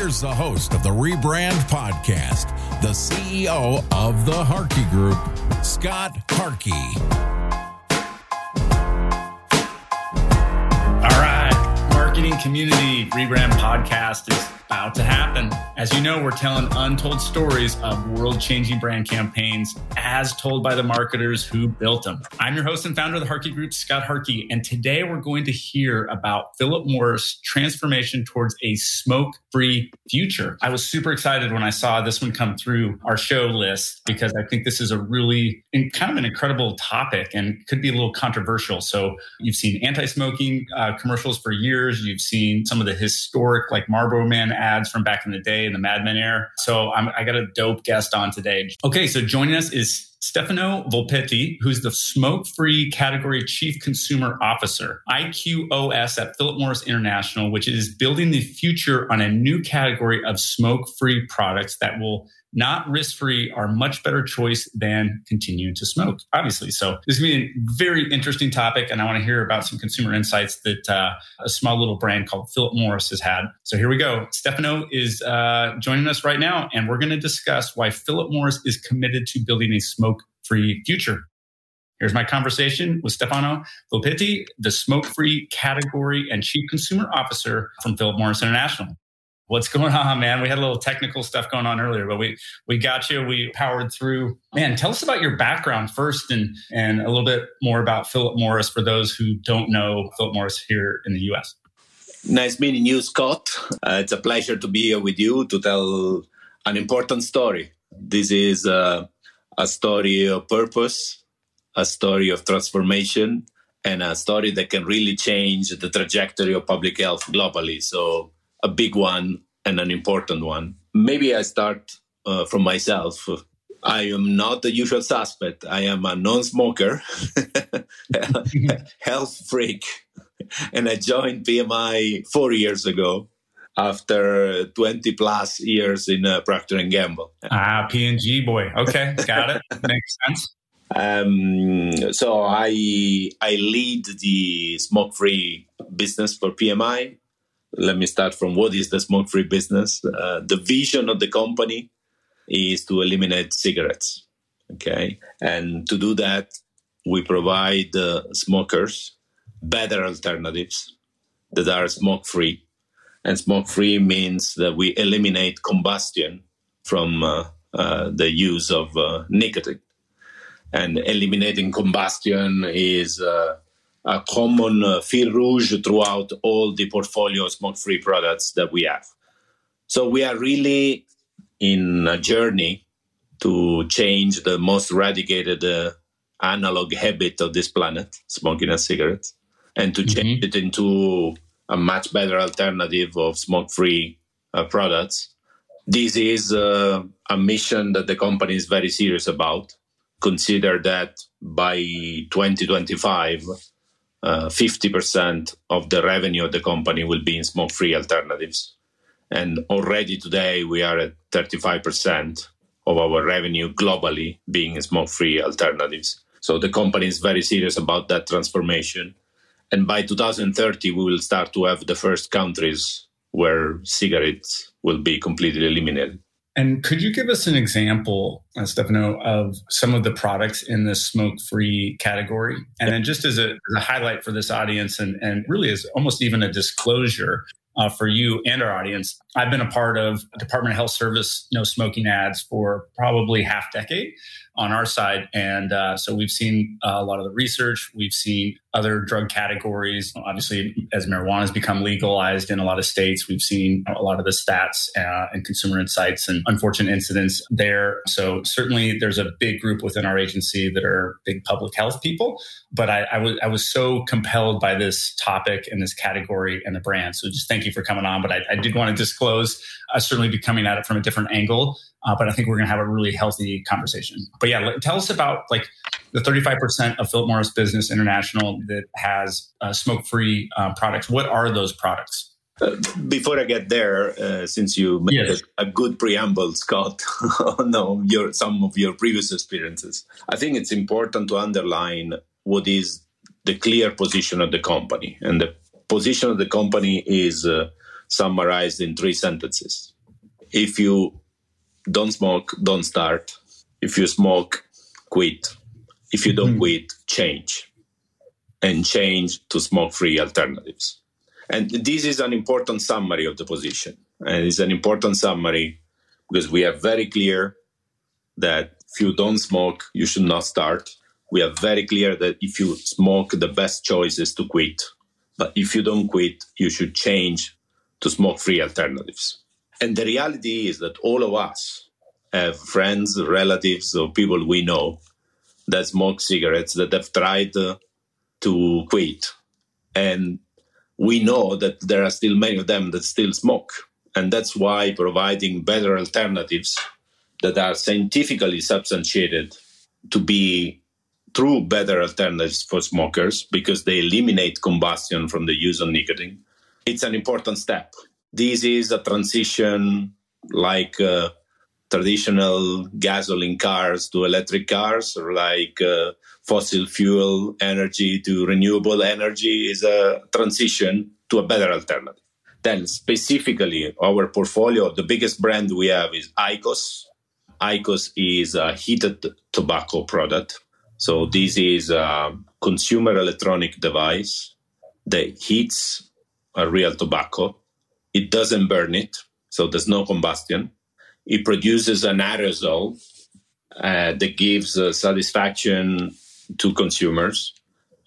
Here's the host of the Rebrand Podcast, the CEO of the Harkey Group, Scott Harkey. All right, marketing community rebrand podcast is about to happen. As you know, we're telling untold stories of world changing brand campaigns as told by the marketers who built them. I'm your host and founder of the Harkey Group, Scott Harkey, and today we're going to hear about Philip Morris' transformation towards a smoke free future. I was super excited when I saw this one come through our show list because I think this is a really kind of an incredible topic and could be a little controversial. So you've seen anti smoking uh, commercials for years, you've seen some of the historic, like Marlboro Man ads from back in the day in the Mad Men era. So I'm, I got a dope guest on today. Okay, so joining us is Stefano Volpetti, who's the smoke free category chief consumer officer, IQOS at Philip Morris International, which is building the future on a new category of smoke free products that will not risk free are much better choice than continuing to smoke, obviously. So this is going to be a very interesting topic. And I want to hear about some consumer insights that uh, a small little brand called Philip Morris has had. So here we go. Stefano is uh, joining us right now, and we're going to discuss why Philip Morris is committed to building a smoke free future. Here's my conversation with Stefano Volpetti, the smoke free category and chief consumer officer from Philip Morris International what's going on, man? We had a little technical stuff going on earlier, but we we got you. We powered through. Man, tell us about your background first, and and a little bit more about Philip Morris for those who don't know Philip Morris here in the U.S. Nice meeting you, Scott. Uh, it's a pleasure to be here with you to tell an important story. This is uh, a story of purpose, a story of transformation, and a story that can really change the trajectory of public health globally. So a big one and an important one. Maybe I start uh, from myself. I am not the usual suspect. I am a non smoker, health freak, and I joined PMI four years ago after 20 plus years in uh, Procter Gamble. Ah, P&G boy. Okay, got it. Makes sense. Um, so I I lead the smoke free business for PMI let me start from what is the smoke free business. Uh, the vision of the company is to eliminate cigarettes. Okay. And to do that, we provide uh, smokers better alternatives that are smoke free. And smoke free means that we eliminate combustion from uh, uh the use of uh, nicotine. And eliminating combustion is a common uh, fil rouge throughout all the portfolio smoke-free products that we have. So we are really in a journey to change the most eradicated uh, analog habit of this planet, smoking a cigarette, and to change mm-hmm. it into a much better alternative of smoke-free uh, products. This is uh, a mission that the company is very serious about. Consider that by 2025, 50% uh, of the revenue of the company will be in smoke free alternatives. And already today, we are at 35% of our revenue globally being smoke free alternatives. So the company is very serious about that transformation. And by 2030, we will start to have the first countries where cigarettes will be completely eliminated. And could you give us an example, uh, Stefano, of some of the products in the smoke-free category? And then just as a, as a highlight for this audience and, and really as almost even a disclosure uh, for you and our audience, I've been a part of Department of Health Service no smoking ads for probably half decade. on our side. And uh, so we've seen uh, a lot of the research. We've seen other drug categories. Obviously, as marijuana has become legalized in a lot of states, we've seen a lot of the stats uh, and consumer insights and unfortunate incidents there. So certainly, there's a big group within our agency that are big public health people. But I, I was I was so compelled by this topic and this category and the brand. So just thank you for coming on. But I, I did want to disclose, I uh, certainly be coming at it from a different angle. Uh, but I think we're going to have a really healthy conversation. But yeah, tell us about like the 35% of Philip Morris Business International that has uh, smoke-free uh, products. What are those products? Uh, before I get there, uh, since you made yes. a, a, good preamble, Scott, on your, some of your previous experiences, I think it's important to underline what is the clear position of the company. And the position of the company is uh, summarized in three sentences. If you don't smoke, don't start. If you smoke, quit. If you don't mm-hmm. quit, change. And change to smoke free alternatives. And this is an important summary of the position. And it's an important summary because we are very clear that if you don't smoke, you should not start. We are very clear that if you smoke, the best choice is to quit. But if you don't quit, you should change to smoke free alternatives. And the reality is that all of us have friends, relatives, or people we know that smoke cigarettes that have tried uh, to quit. And we know that there are still many of them that still smoke. And that's why providing better alternatives that are scientifically substantiated to be true better alternatives for smokers because they eliminate combustion from the use of nicotine. It's an important step this is a transition like uh, traditional gasoline cars to electric cars, or like uh, fossil fuel energy to renewable energy, is a transition to a better alternative. Then, specifically, our portfolio, the biggest brand we have is IQOS. IQOS is a heated tobacco product. So, this is a consumer electronic device that heats a real tobacco it doesn't burn it, so there's no combustion. It produces an aerosol uh, that gives uh, satisfaction to consumers,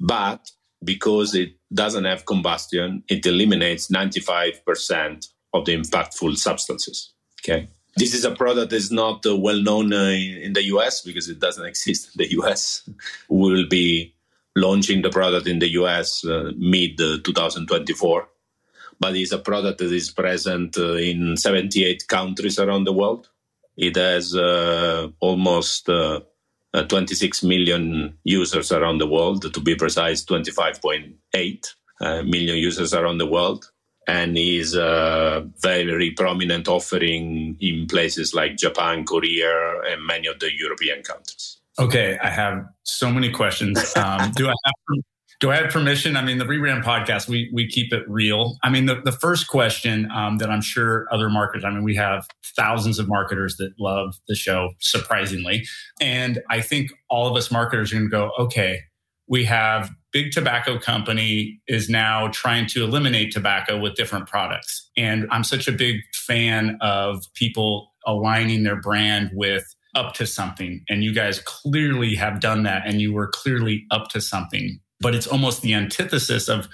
but because it doesn't have combustion, it eliminates 95% of the impactful substances. Okay. This is a product that is not uh, well known uh, in the US because it doesn't exist in the US. we will be launching the product in the US uh, mid 2024 but it's a product that is present uh, in 78 countries around the world. It has uh, almost uh, uh 26 million users around the world, to be precise, 25.8 uh, million users around the world, and is a very prominent offering in places like Japan, Korea, and many of the European countries. Okay, I have so many questions. Um, do I have do I have permission? I mean, the rebrand podcast, we we keep it real. I mean, the, the first question um, that I'm sure other marketers, I mean, we have thousands of marketers that love the show, surprisingly. And I think all of us marketers are going to go, okay, we have big tobacco company is now trying to eliminate tobacco with different products. And I'm such a big fan of people aligning their brand with up to something. And you guys clearly have done that and you were clearly up to something but it's almost the antithesis of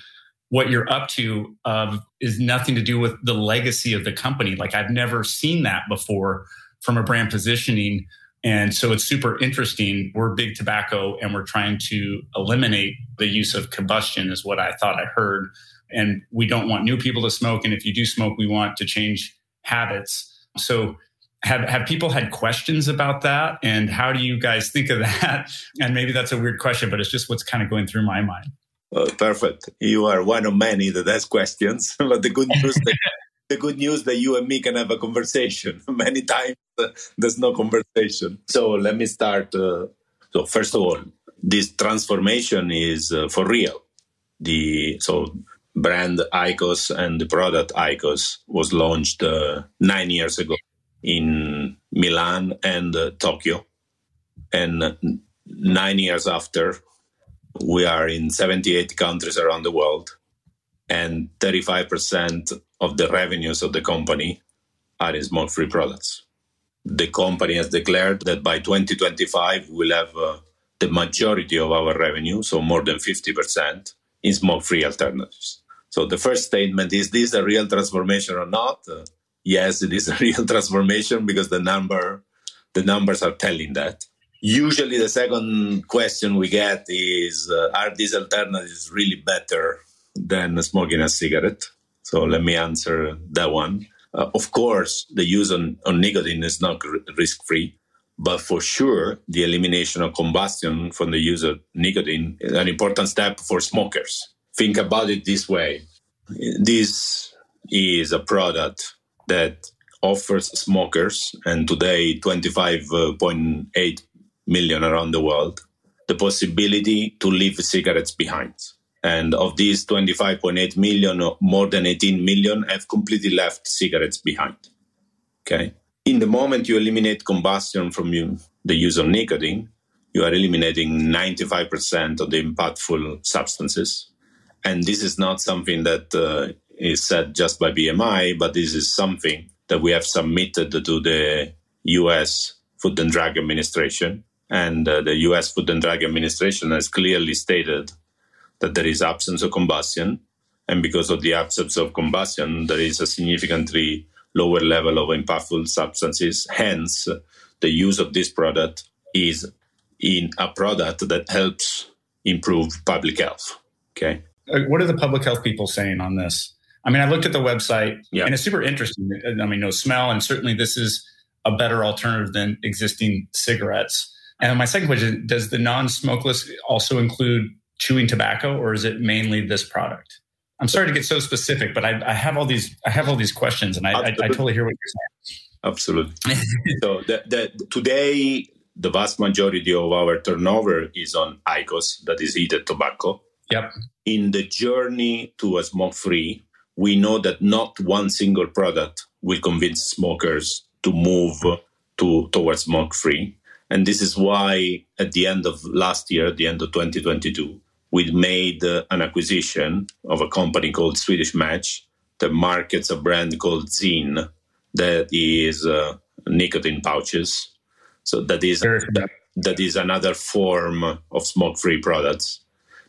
what you're up to of is nothing to do with the legacy of the company. Like I've never seen that before from a brand positioning. And so it's super interesting. We're big tobacco and we're trying to eliminate the use of combustion, is what I thought I heard. And we don't want new people to smoke. And if you do smoke, we want to change habits. So have have people had questions about that and how do you guys think of that and maybe that's a weird question but it's just what's kind of going through my mind uh, perfect you are one of many that has questions but the good news that, the good news that you and me can have a conversation many times there's no conversation so let me start uh, so first of all this transformation is uh, for real the so brand IQOS and the product IQOS was launched uh, nine years ago in Milan and uh, Tokyo. And nine years after, we are in 78 countries around the world, and 35% of the revenues of the company are in smoke free products. The company has declared that by 2025 we'll have uh, the majority of our revenue, so more than 50%, in smoke-free alternatives. So the first statement is: This a real transformation or not? Uh, yes, it is a real transformation because the number, the numbers are telling that. Usually, the second question we get is: uh, Are these alternatives really better than smoking a cigarette? So let me answer that one. Uh, of course, the use on, on nicotine is not risk free, but for sure, the elimination of combustion from the use of nicotine is an important step for smokers. Think about it this way this is a product that offers smokers, and today 25.8 million around the world, the possibility to leave cigarettes behind. And of these 25.8 million, more than 18 million have completely left cigarettes behind. Okay. In the moment you eliminate combustion from you, the use of nicotine, you are eliminating 95% of the impactful substances. And this is not something that uh, is said just by PMI, but this is something that we have submitted to the US Food and Drug Administration. And uh, the US Food and Drug Administration has clearly stated that there is absence of combustion. And because of the absence of combustion, there is a significantly lower level of impactful substances. Hence, the use of this product is in a product that helps improve public health. Okay. Uh, what are the public health people saying on this? I mean, I looked at the website yeah. and it's super interesting. I mean, no smell, and certainly this is a better alternative than existing cigarettes. And my second question does the non smokeless also include chewing tobacco or is it mainly this product? I'm sorry to get so specific, but I, I have all these I have all these questions, and I, I, I totally hear what you're saying. Absolutely. so the, the, today, the vast majority of our turnover is on IQOS, that is heated tobacco. Yep. In the journey to a smoke-free, we know that not one single product will convince smokers to move to towards smoke-free, and this is why at the end of last year, at the end of 2022, we made uh, an acquisition of a company called Swedish Match that markets a brand called Zyn that is uh, nicotine pouches. So that is that, that is another form of smoke-free products.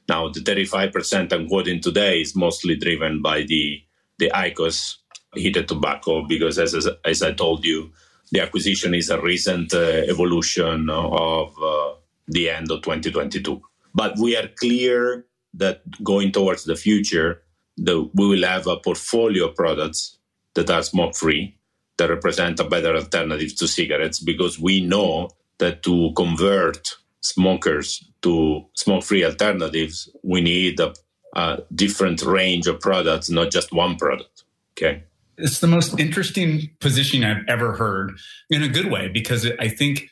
Now the 35% I'm quoting today is mostly driven by the the IQOS heated tobacco because as, as, as I told you, the acquisition is a recent uh, evolution of uh, the end of 2022. But we are clear that going towards the future, the, we will have a portfolio of products that are smoke free that represent a better alternative to cigarettes because we know that to convert smokers to smoke free alternatives, we need a, a different range of products, not just one product. Okay. It's the most interesting position I've ever heard in a good way because I think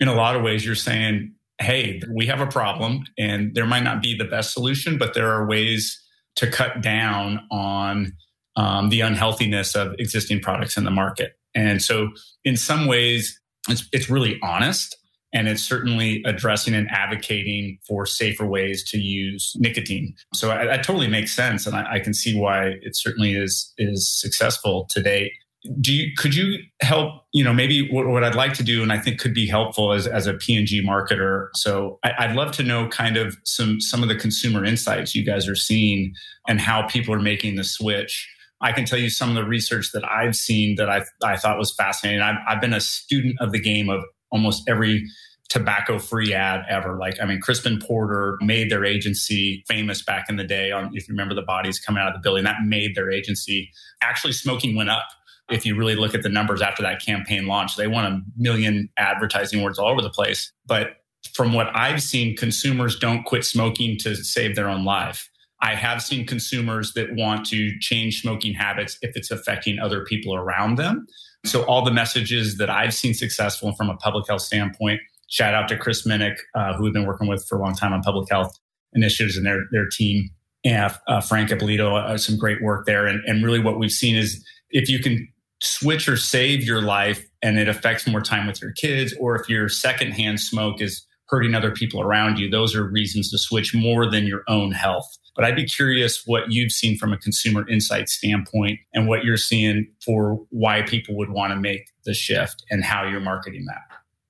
in a lot of ways you're saying hey, we have a problem and there might not be the best solution, but there are ways to cut down on um, the unhealthiness of existing products in the market. And so, in some ways, it's, it's really honest and it's certainly addressing and advocating for safer ways to use nicotine. So that totally makes sense, and I, I, can see why it certainly is is successful to date do you could you help you know maybe what, what, i'd like to do and i think could be helpful as, as a p&g marketer so I, would love to know kind of some some of the consumer insights you guys are seeing and how people are making the switch i can tell you some of the research that i've seen that i, I thought was fascinating I've, I've been a student of the game of almost every tobacco free ad ever. Like, I mean, Crispin Porter made their agency famous back in the day on, if you remember the bodies coming out of the building, that made their agency. Actually, smoking went up if you really look at the numbers after that campaign launch, they won a million advertising words all over the place. But from what I've seen, consumers don't quit smoking to save their own life. I have seen consumers that want to change smoking habits if it's affecting other people around them. So all the messages that I've seen successful from a public health standpoint, shout out to Chris Minnick, uh, who we've been working with for a long time on public health initiatives and their, their team. And uh, Frank Ippolito, uh, some great work there. And, and really what we've seen is if you can switch or save your life and it affects more time with your kids, or if your secondhand smoke is hurting other people around you, those are reasons to switch more than your own health. But I'd be curious what you've seen from a consumer insight standpoint and what you're seeing for why people would want to make the shift and how you're marketing that?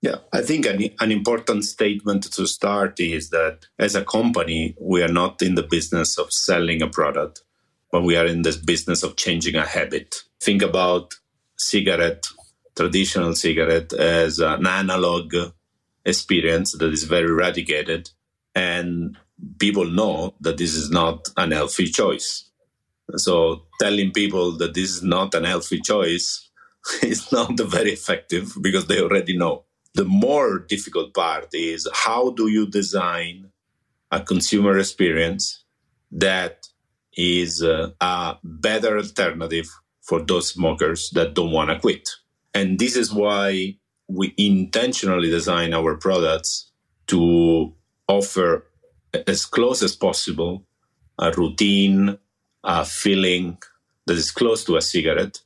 Yeah, I think an, an important statement to start is that as a company, we are not in the business of selling a product, but we are in this business of changing a habit. Think about cigarette, traditional cigarette, as an analog experience that is very eradicated. And people know that this is not an healthy choice. So telling people that this is not an healthy choice is not very effective because they already know. The more difficult part is how do you design a consumer experience that is uh, a better alternative for those smokers that don't want to quit. And this is why we intentionally design our products to offer as close as possible a routine, a feeling that is close to a cigarette,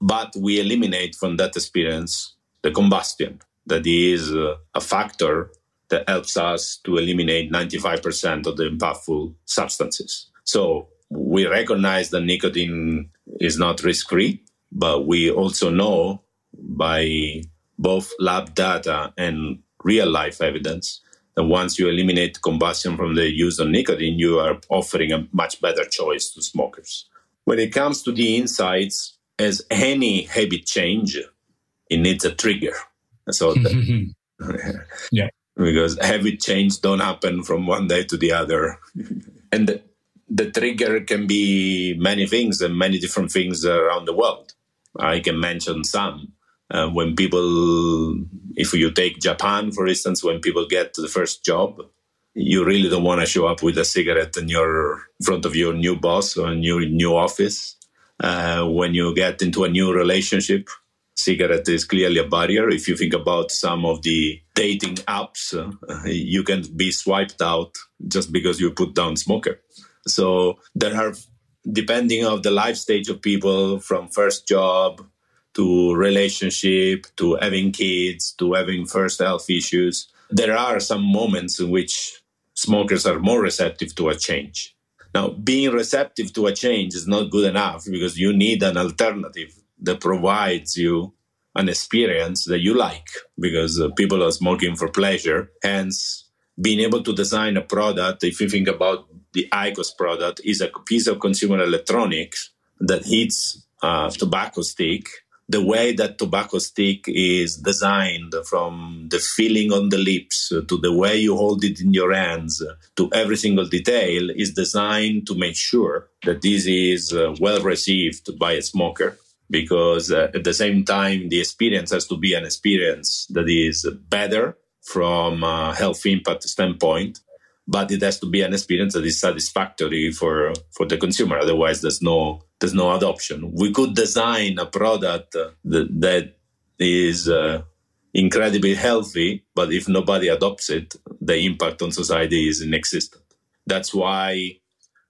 but we eliminate from that experience the combustion that is uh, a factor that helps us to eliminate 95% of the impactful substances. So we recognize that nicotine is not risk free, but we also know by both lab data and real life evidence that once you eliminate combustion from the use of nicotine, you are offering a much better choice to smokers. When it comes to the insights, as any habit change, it needs a trigger. So, that, mm-hmm. yeah, because habit change don't happen from one day to the other, and the, trigger can be many things and many different things around the world. I can mention some. Uh, when people, if you take Japan, for instance, when people get the first job, you really don't want to show up with a cigarette in your in front of your new boss or new new office. Uh, when you get into a new relationship, cigarette is clearly a barrier. If you think about some of the dating apps, uh, you can be swiped out just because you put down smoker. So there are, depending of the life stage of people, from first job to relationship to having kids to having first health issues, there are some moments in which smokers are more receptive to a change. Now, being receptive to a change is not good enough because you need an alternative that provides you an experience that you like because uh, people are smoking for pleasure. Hence, being able to design a product, if you think about the IQOS product, is a piece of consumer electronics that hits a tobacco stick. The way that tobacco stick is designed from the feeling on the lips to the way you hold it in your hands to every single detail is designed to make sure that this is uh, well received by a smoker because uh, at the same time the experience has to be an experience that is better from a health impact standpoint but it has to be an experience that is satisfactory for for the consumer. Otherwise there's no there's no adoption we could design a product that, that is uh, incredibly healthy but if nobody adopts it the impact on society is inexistent. That's why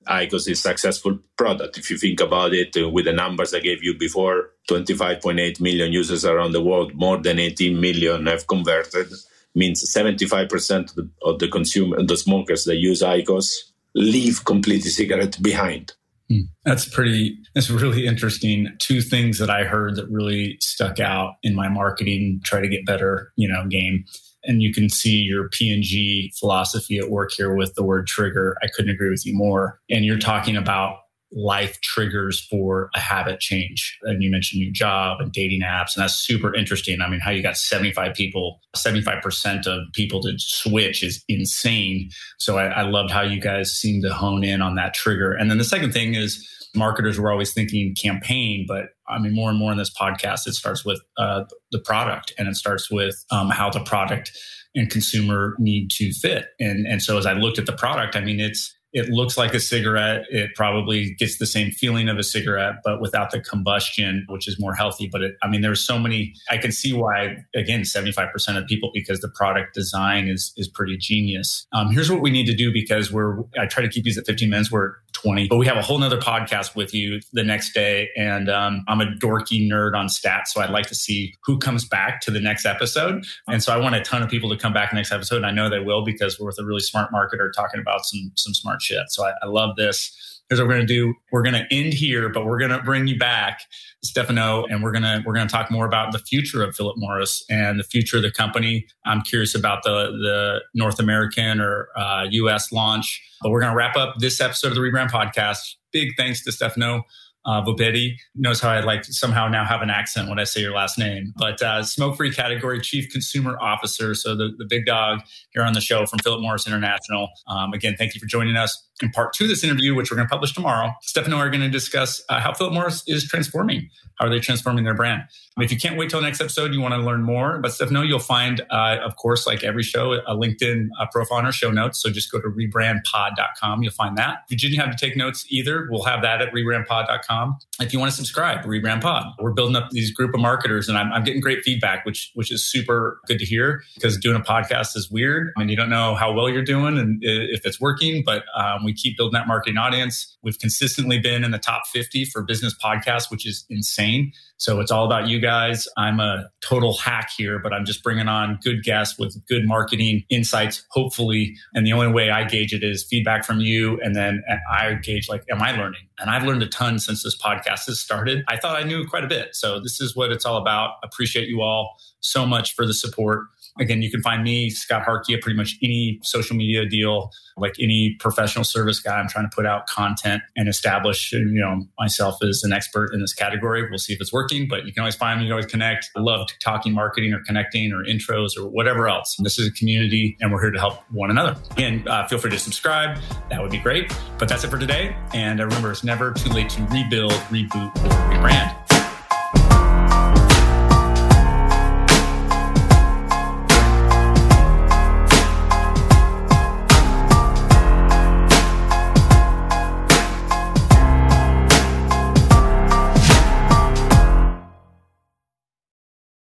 IQOS is a successful product. If you think about it uh, with the numbers I gave you before, 25.8 million users around the world, more than 18 million have converted, means 75% of the, of the consumer, the smokers that use IQOS leave completely cigarette behind. Hmm. That's pretty, that's really interesting. Two things that I heard that really stuck out in my marketing, try to get better, you know, game and you can see your P&G philosophy at work here with the word trigger. I couldn't agree with you more. And you're talking about life triggers for a habit change. And you mentioned your job and dating apps, and that's super interesting. I mean, how you got 75 people, 75% of people to switch is insane. So I, I loved how you guys seem to hone in on that trigger. And then the second thing is marketers were always thinking campaign, but I mean, more and more in this podcast, it starts with uh, the product and it starts with um, how the product and consumer need to fit. And and so as I looked at the product, I mean, it's it looks like a cigarette. It probably gets the same feeling of a cigarette, but without the combustion, which is more healthy. But it, I mean, there's so many. I can see why. Again, 75% of people because the product design is is pretty genius. Um, here's what we need to do because we're. I try to keep these at 15 minutes. We're 20, but we have a whole nother podcast with you the next day, and um, I'm a dorky nerd on stats, so I'd like to see who comes back to the next episode. And so I want a ton of people to come back next episode, and I know they will because we're with a really smart marketer talking about some some smart shit. So I, I love this. Here's what we're going to do. We're going to end here, but we're going to bring you back, Stefano, and we're going to we're going to talk more about the future of Philip Morris and the future of the company. I'm curious about the the North American or uh, U.S. launch, but we're going to wrap up this episode of the Rebrand Podcast. Big thanks to Stefano uh, knows how I like somehow now have an accent when I say your last name. But uh, smoke free category chief consumer officer. So the, the big dog here on the show from Philip Morris International. Um, again, thank you for joining us. In part two of this interview, which we're going to publish tomorrow, Stefano are going to discuss uh, how Philip Morris is transforming. How are they transforming their brand? If you can't wait till next episode, you want to learn more about Stefano, you'll find, uh, of course, like every show, a LinkedIn uh, profile in our show notes. So just go to rebrandpod.com. You'll find that. If you didn't have to take notes either, we'll have that at rebrandpod.com. If you want to subscribe, Rebrand Pod. We're building up these group of marketers and I'm, I'm getting great feedback, which, which is super good to hear because doing a podcast is weird. Mean, you don't know how well you're doing and if it's working, but um, we keep building that marketing audience. We've consistently been in the top 50 for business podcasts, which is insane. So it's all about you guys. I'm a total hack here, but I'm just bringing on good guests with good marketing insights, hopefully. And the only way I gauge it is feedback from you. And then I gauge like, am I learning? And I've learned a ton since this podcast has started. I thought I knew quite a bit. So this is what it's all about. Appreciate you all so much for the support. Again, you can find me, Scott Harkey, at pretty much any social media deal, like any professional service guy. I'm trying to put out content and establish, you know, myself as an expert in this category. We'll see if it's working, but you can always find me. You can always connect. I love talking marketing or connecting or intros or whatever else. And this is a community and we're here to help one another. Again, uh, feel free to subscribe. That would be great. But that's it for today. And uh, remember, it's never too late to rebuild, reboot, or rebrand.